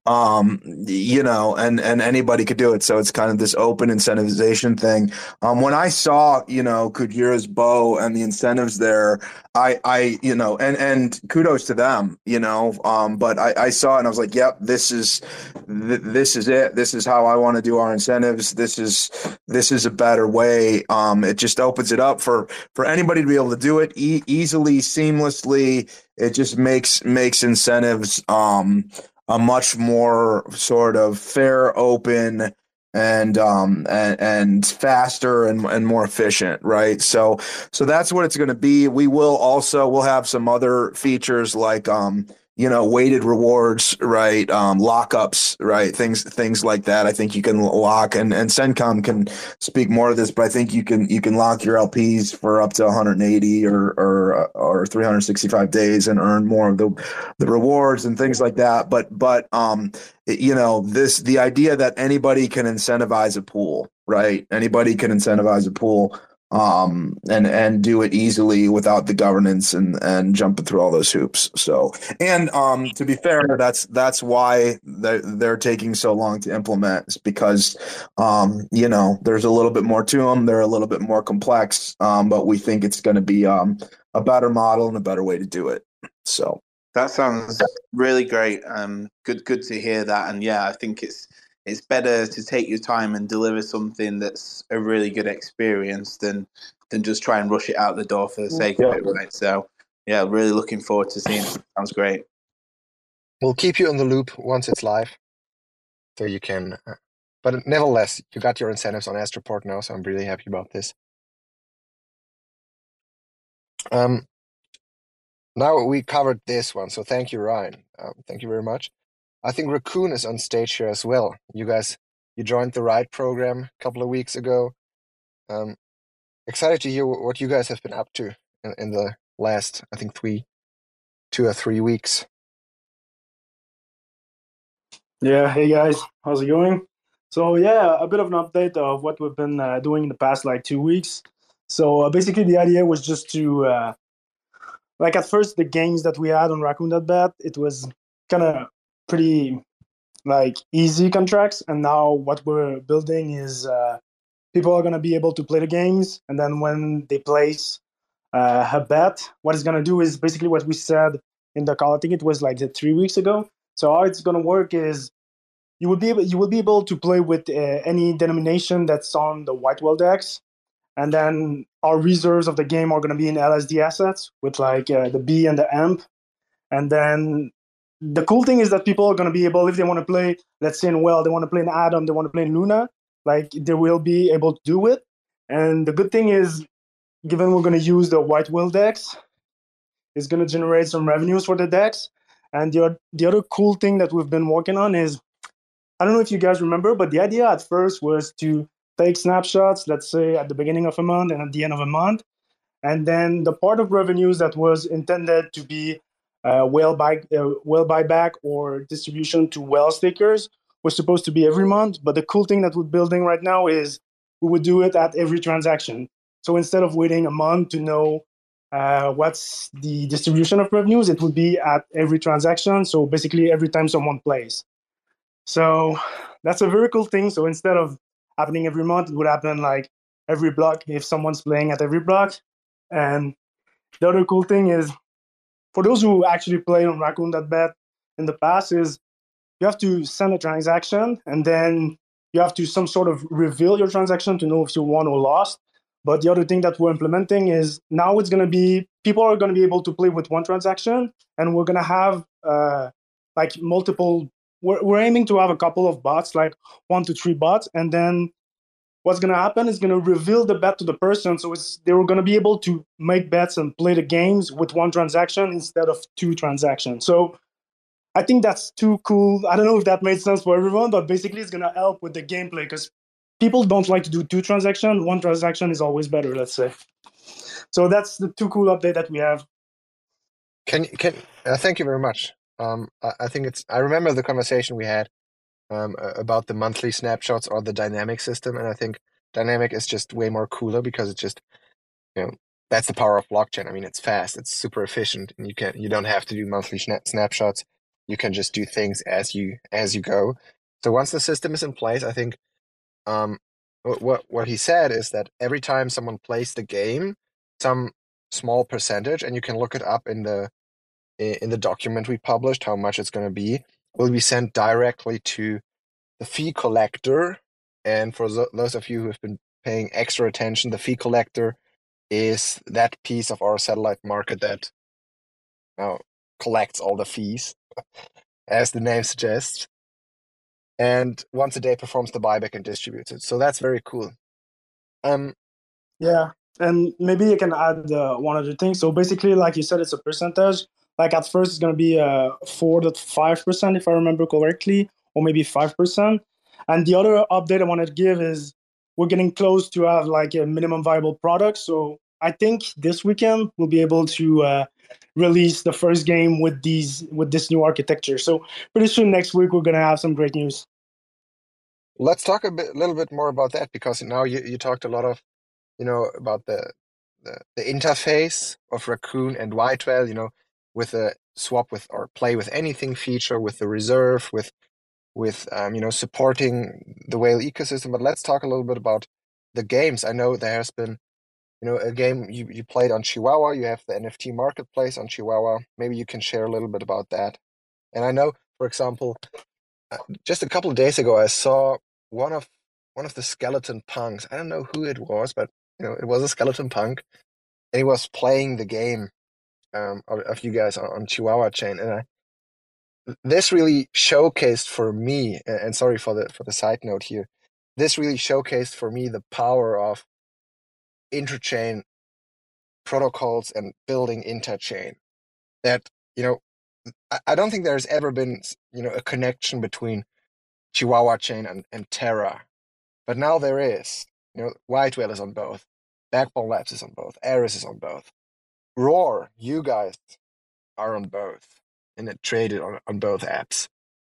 Um, you know, and and anybody could do it. So it's kind of this open incentivization thing. Um, when I saw you know Kujira's bow and the incentives there, I I you know and and kudos to them. You know, um, but I, I saw it and I was like, yep, this is th- this is it. This is how I want to do our incentives. This is this is a better way. Um, it just opens it up for for anybody to be able to do it e- easily, seamlessly. It just makes makes incentives um, a much more sort of fair, open, and um and, and faster and, and more efficient right so so that's what it's going to be we will also we'll have some other features like um you know, weighted rewards, right? Um, lockups, right? Things, things like that. I think you can lock and, and sencom can speak more of this, but I think you can, you can lock your LPs for up to 180 or, or, or 365 days and earn more of the, the rewards and things like that. But, but, um, you know, this, the idea that anybody can incentivize a pool, right? Anybody can incentivize a pool um, and and do it easily without the governance and and jumping through all those hoops. So, and um, to be fair, that's that's why they're, they're taking so long to implement. Is because um, you know there's a little bit more to them. They're a little bit more complex, um, but we think it's going to be um, a better model and a better way to do it. So that sounds really great. Um, good good to hear that. And yeah, I think it's it's better to take your time and deliver something that's a really good experience than than just try and rush it out the door for the sake yeah. of it, right? So, yeah, really looking forward to seeing it. Sounds great. We'll keep you in the loop once it's live, so you can. Uh, but nevertheless, you got your incentives on Astroport now, so I'm really happy about this. Um, now we covered this one, so thank you, Ryan. Um, thank you very much. I think Raccoon is on stage here as well. You guys, you joined the Ride program a couple of weeks ago. Um, excited to hear what you guys have been up to in, in the last, I think, three, two or three weeks. Yeah, hey guys, how's it going? So yeah, a bit of an update of what we've been uh, doing in the past like two weeks. So uh, basically, the idea was just to, uh, like at first, the games that we had on Raccoon.bet, it was kind of pretty like easy contracts. And now what we're building is uh, people are going to be able to play the games. And then when they place uh, a bet what it's going to do is basically what we said in the call. I think it was like three weeks ago. So how it's going to work is you will be able, you will be able to play with uh, any denomination that's on the white whale DEX, and then our reserves of the game are going to be in LSD assets with like uh, the B and the AMP, and then the cool thing is that people are going to be able if they want to play, let's say in Whale, they want to play in Atom, they want to play in Luna, like they will be able to do it. And the good thing is, given we're going to use the white whale DEX, it's going to generate some revenues for the DEX. And the, the other cool thing that we've been working on is I don't know if you guys remember, but the idea at first was to take snapshots, let's say at the beginning of a month and at the end of a month. And then the part of revenues that was intended to be uh, whale, buy, uh, whale buyback or distribution to whale stakers was supposed to be every month. But the cool thing that we're building right now is we would do it at every transaction. So instead of waiting a month to know uh, what's the distribution of revenues, it would be at every transaction. So basically, every time someone plays. So that's a very cool thing. So instead of happening every month, it would happen like every block if someone's playing at every block. And the other cool thing is for those who actually played on Raccoon.bet in the past is you have to send a transaction and then you have to some sort of reveal your transaction to know if you won or lost. But the other thing that we're implementing is now it's going to be people are going to be able to play with one transaction, and we're going to have uh, like multiple. We're, we're aiming to have a couple of bots, like one to three bots, and then what's going to happen is going to reveal the bet to the person. So it's they were going to be able to make bets and play the games with one transaction instead of two transactions. So i think that's too cool. I don't know if that made sense for everyone but basically it's going to help with the gameplay because people don't like to do two transactions one transaction is always better let's say. So that's the two cool update that we have. Can can uh, thank you very much. Um I, I think it's i remember the conversation we had um, about the monthly snapshots or the dynamic system. And I think dynamic is just way more cooler because it's just, you know, that's the power of blockchain. I mean, it's fast, it's super efficient, and you can you don't have to do monthly snapshots. You can just do things as you as you go. So once the system is in place, I think um, what what he said is that every time someone plays the game, some small percentage, and you can look it up in the in the document we published how much it's going to be will be sent directly to the fee collector. And for those of you who have been paying extra attention, the fee collector is that piece of our satellite market that now collects all the fees, [LAUGHS] as the name suggests. And once a day performs the buyback and distributes it. So that's very cool. Um, yeah, and maybe you can add uh, one other thing. So basically, like you said, it's a percentage like at first it's going to be uh, 4 to 5% if i remember correctly or maybe 5% and the other update i want to give is we're getting close to have like a minimum viable product. So i think this weekend we'll be able to uh, release the first game with these with this new architecture. So pretty soon next week we're going to have some great news. Let's talk a bit little bit more about that because now you, you talked a lot of you know about the the, the interface of raccoon and white whale you know with a swap with or play with anything feature, with the reserve, with with um, you know supporting the whale ecosystem. But let's talk a little bit about the games. I know there has been you know a game you, you played on Chihuahua. You have the NFT marketplace on Chihuahua. Maybe you can share a little bit about that. And I know, for example, uh, just a couple of days ago, I saw one of one of the skeleton punks. I don't know who it was, but you know it was a skeleton punk, and he was playing the game um, of, you guys on, Chihuahua chain, and I, this really showcased for me. And, sorry for the for the side note here. This really showcased for me the power of interchain protocols and building interchain. That you know, I, I don't think there's ever been you know a connection between Chihuahua chain and, and Terra, but now there is. You know, White Whale is on both. Backbone Labs is on both. Eris is on both. Roar, you guys are on both and it traded on, on both apps.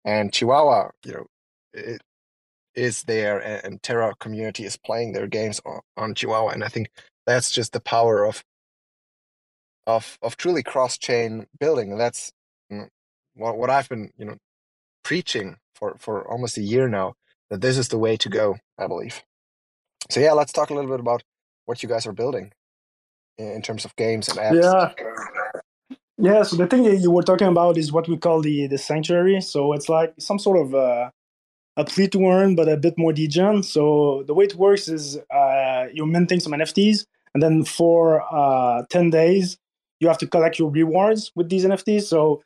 And Chihuahua, you know, it is there and, and Terra community is playing their games on, on Chihuahua. And I think that's just the power of of of truly cross chain building. And that's you know, what what I've been, you know, preaching for, for almost a year now, that this is the way to go, I believe. So yeah, let's talk a little bit about what you guys are building in terms of games and apps. Yeah. Yeah, so the thing you were talking about is what we call the the sanctuary. So it's like some sort of uh, a play to earn, but a bit more degen. So the way it works is uh, you're minting some NFTs, and then for uh, 10 days, you have to collect your rewards with these NFTs. So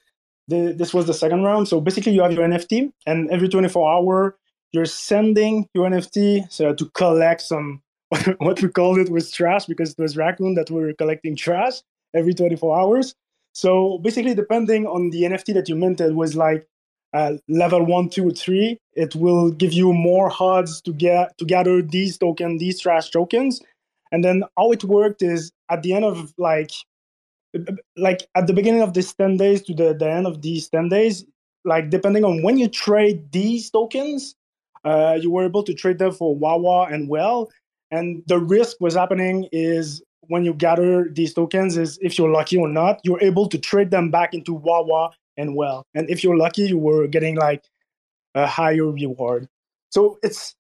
the, this was the second round. So basically, you have your NFT, and every 24 hour, you're sending your NFT so to collect some [LAUGHS] what we called it was trash because it was raccoon that we were collecting trash every 24 hours. So basically, depending on the NFT that you minted, was like uh, level one, two, three. It will give you more odds to get to gather these tokens, these trash tokens, and then how it worked is at the end of like like at the beginning of this 10 days to the, the end of these 10 days like depending on when you trade these tokens uh, you were able to trade them for HUAHUA and well and the risk was happening is when you gather these tokens is if you're lucky or not you're able to trade them back into HUAHUA and well and if you're lucky you were getting like a higher reward so it's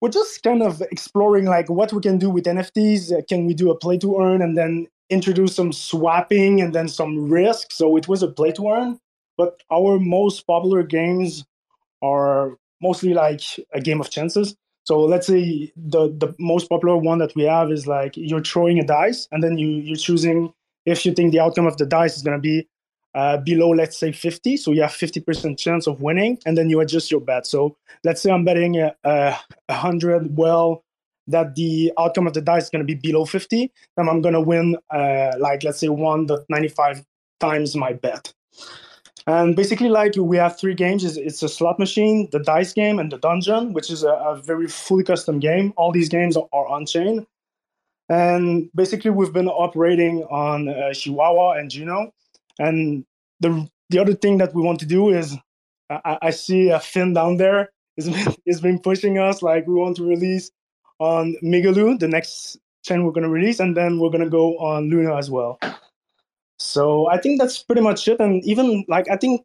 we're just kind of exploring like what we can do with nfts uh, can we do a play to earn and then introduce some swapping and then some risk. So it was a play to earn. But our most popular games are mostly like a game of chances. So let's say the the most popular one that we have is like you're throwing a dice and then you you're choosing if you think the outcome of the dice is going to be uh, below let's say 50 so you have 50% chance of winning and then you adjust your bet. So let's say i'm betting a, a 100 well that the outcome of the dice is going to be below 50, then I'm going to win, uh, like, let's say 1.95 times my bet. And basically, like, we have three games. It's a slot machine, the dice game, and the dungeon, which is a, a very fully custom game. All these games are, are on chain. And basically, we've been operating on uh, Chihuahua and Juno. And the, the other thing that we want to do is I, I see a Finn down there. has [LAUGHS] been pushing us. Like, we want to release on Migaloo, the next chain we're going to release, and then we're going to go on Luna as well. So I think that's pretty much it. And even like I think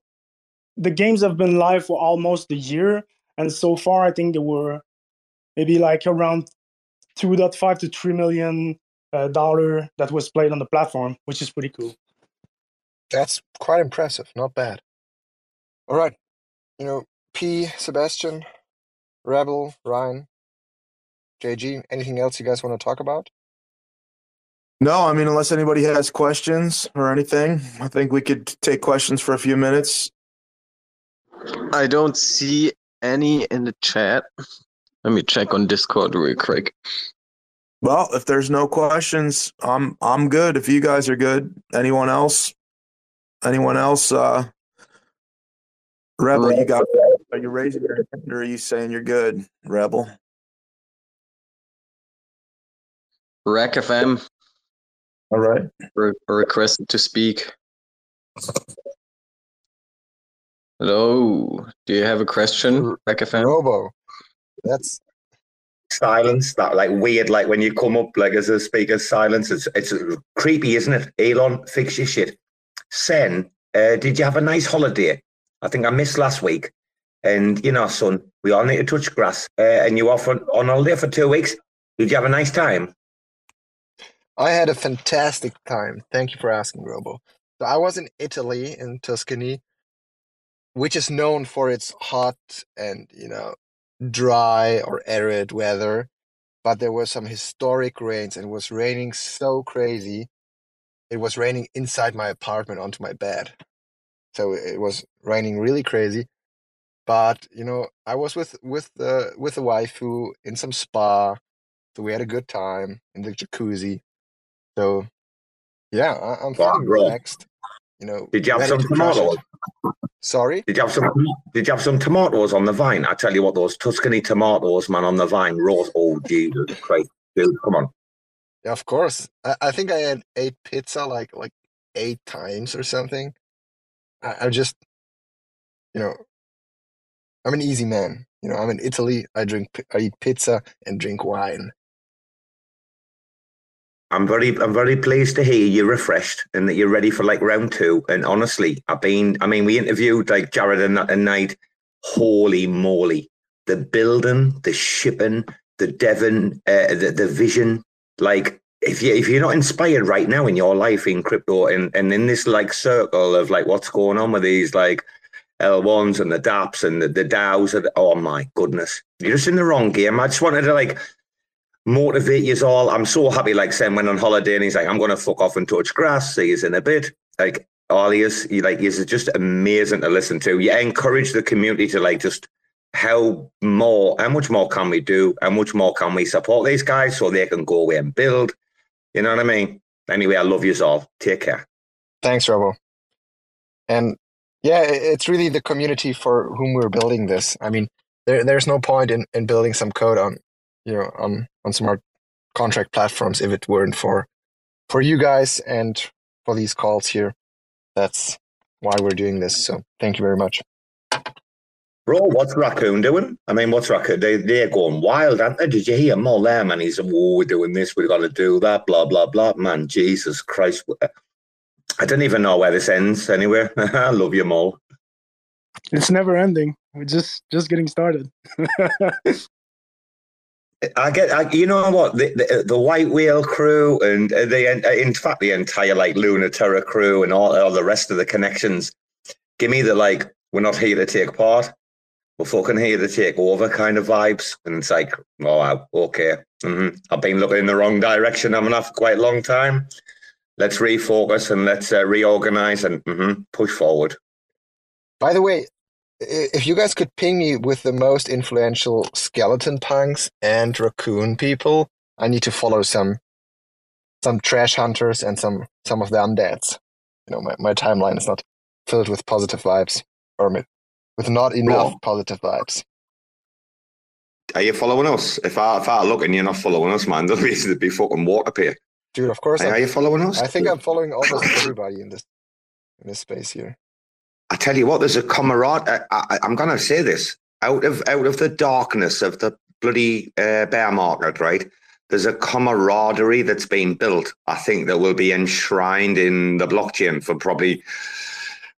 the games have been live for almost a year, and so far I think there were maybe like around 2.5 to 3 million uh, dollar that was played on the platform, which is pretty cool. That's quite impressive. Not bad. All right. You know, P, Sebastian, Rebel, Ryan, JG, anything else you guys want to talk about? No, I mean, unless anybody has questions or anything, I think we could take questions for a few minutes. I don't see any in the chat. Let me check on Discord real quick. Well, if there's no questions, I'm I'm good. If you guys are good, anyone else? Anyone else? Uh, Rebel, you got? Are you raising your hand or are you saying you're good, Rebel? RAC FM. All right. Re- requested to speak. Hello. Do you have a question, RAC FM? Robo. That's silence that like weird like when you come up like as a speaker silence it's it's creepy isn't it elon fix your shit sen uh, did you have a nice holiday i think i missed last week and you know son we all need to touch grass uh, and you off on, on holiday for two weeks did you have a nice time I had a fantastic time. Thank you for asking, Robo. So I was in Italy, in Tuscany, which is known for its hot and, you know, dry or arid weather. But there were some historic rains and it was raining so crazy. It was raining inside my apartment onto my bed. So it was raining really crazy. But, you know, I was with with the with the waifu in some spa. So we had a good time in the jacuzzi. So, yeah, I, am feeling relaxed. You know, did you have some to crash it. tomatoes Sorry. did you have some did you have some tomatoes on the vine i tell you what those tuscany tomatoes man on the vine rose oh jesus christ dude come on Yeah, of course. I, I think I had ate pizza like like eight times or something. I, I just, you know, I'm an easy man. You know, I'm in Italy. I drink, I eat pizza and drink wine. I'm very, I'm very pleased to hear you're refreshed and that you're ready for like round two. And honestly, I've been, I mean, we interviewed like Jared and, and Night. Holy moly, the building, the shipping, the Devon, uh, the the vision. Like, if you if you're not inspired right now in your life in crypto and and in this like circle of like what's going on with these like L1s and the DAPs and the, the DAOs. Oh my goodness. You're just in the wrong game. I just wanted to like motivate you all. I'm so happy like Sam went on holiday and he's like, I'm gonna fuck off and touch grass, see you in a bit. Like all he is, he like is just amazing to listen to. You encourage the community to like just how more, how much more can we do? How much more can we support these guys so they can go away and build? You know what I mean? Anyway, I love you all. Take care. Thanks, Robo. And yeah, it's really the community for whom we're building this. I mean, there, there's no point in, in building some code on, you know, on, on smart contract platforms if it weren't for, for you guys and for these calls here. That's why we're doing this. So thank you very much. Bro, what's Raccoon doing? I mean, what's Raccoon? They, they're going wild, aren't they? Did you hear Mole there, man? He's, oh, we're doing this, we've got to do that, blah, blah, blah. Man, Jesus Christ. I don't even know where this ends anywhere. [LAUGHS] I love you, Mole. It's never ending. We're just just getting started. [LAUGHS] I get, I, you know what, the, the, the White Whale crew and the in fact the entire like Luna Terra crew and all, all the rest of the connections. Give me the like, we're not here to take part we're fucking here to take over kind of vibes. And it's like, oh, okay. Mm-hmm. I've been looking in the wrong direction, haven't I, for quite a long time. Let's refocus and let's uh, reorganize and mm-hmm, push forward. By the way, if you guys could ping me with the most influential skeleton punks and raccoon people, I need to follow some some trash hunters and some some of the undeads. You know, my, my timeline is not filled with positive vibes or with not enough positive vibes. Are you following us? If I if I look and you're not following us, man, [LAUGHS] there'll be, there'll be fucking water here. Dude, of course. Hey, are you following us? I think I'm [LAUGHS] following almost everybody in this in this space here. I tell you what, there's a camaraderie. I, am going to say this out of out of the darkness of the bloody uh, bear market, right? There's a camaraderie that's been built. I think that will be enshrined in the blockchain for probably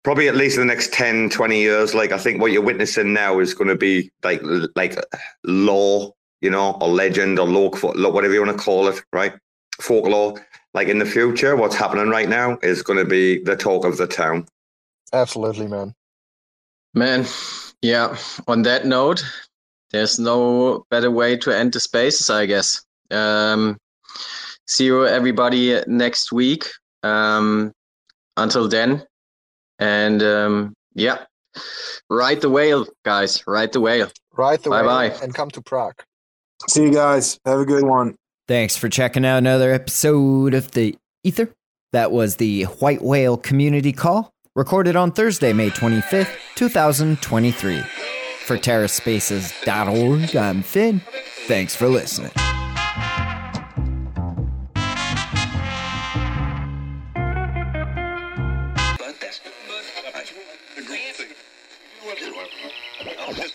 probably at least the next 10 20 years like i think what you're witnessing now is going to be like like law you know or legend or law whatever you want to call it right folklore like in the future what's happening right now is going to be the talk of the town absolutely man man yeah on that note there's no better way to end the spaces i guess um see you everybody next week um until then and um, yeah, ride the whale, guys. Ride the whale. Ride the bye whale. Bye And come to Prague. See you guys. Have a good one. Thanks for checking out another episode of the Ether. That was the White Whale Community Call, recorded on Thursday, May 25th, 2023. For TerraSpaces.org, I'm Finn. Thanks for listening.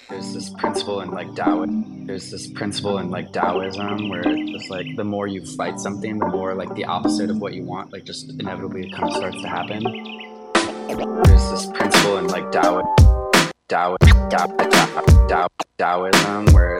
There's this principle in like Taoism. There's this principle in like Taoism where it's just like the more you fight something, the more like the opposite of what you want, like just inevitably it kind of starts to happen. There's this principle in like Taoism. Tao, Tao, Tao, Taoism, where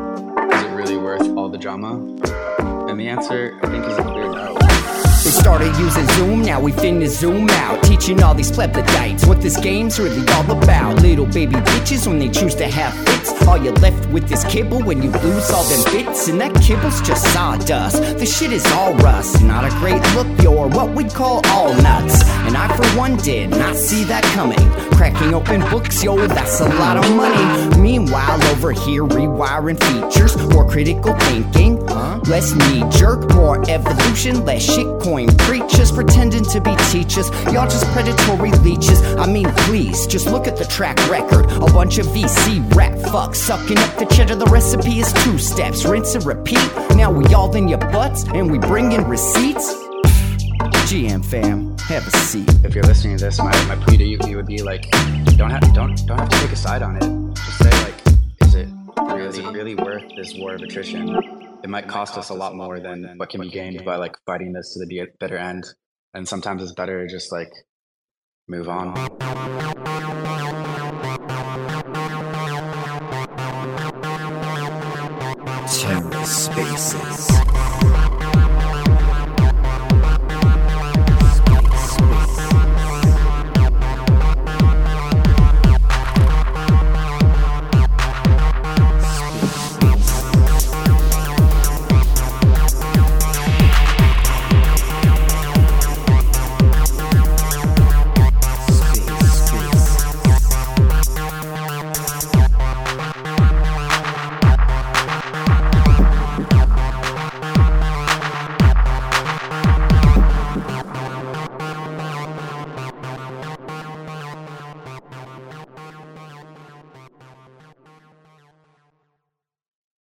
Really worth all the drama? And the answer, I think, is a clear no. We started using Zoom, now we finna zoom out. Teaching all these plebiscites what this game's really all about. Little baby bitches when they choose to have. All you're left with is kibble when you lose all them bits. And that kibble's just sawdust. The shit is all rust. Not a great look, you're what we'd call all nuts. And I, for one, did not see that coming. Cracking open books, yo, that's a lot of money. Meanwhile, over here, rewiring features, more critical thinking, huh? less knee jerk, more evolution, less shitcoin preachers pretending to be teachers. Y'all just predatory leeches. I mean, please, just look at the track record. A bunch of VC rap fucks sucking up the cheddar. The recipe is two steps, rinse and repeat. Now we all in your butts and we bring in receipts. GM fam, have a seat. If you're listening to this, my, my plea to you, you would be like, don't have don't don't have to take a side on it. Just say like, is it really, is it really worth this war of attrition? It might cost us a lot more than what can be gained by like fighting this to the bitter end. And sometimes it's better to just like move on. Spaces.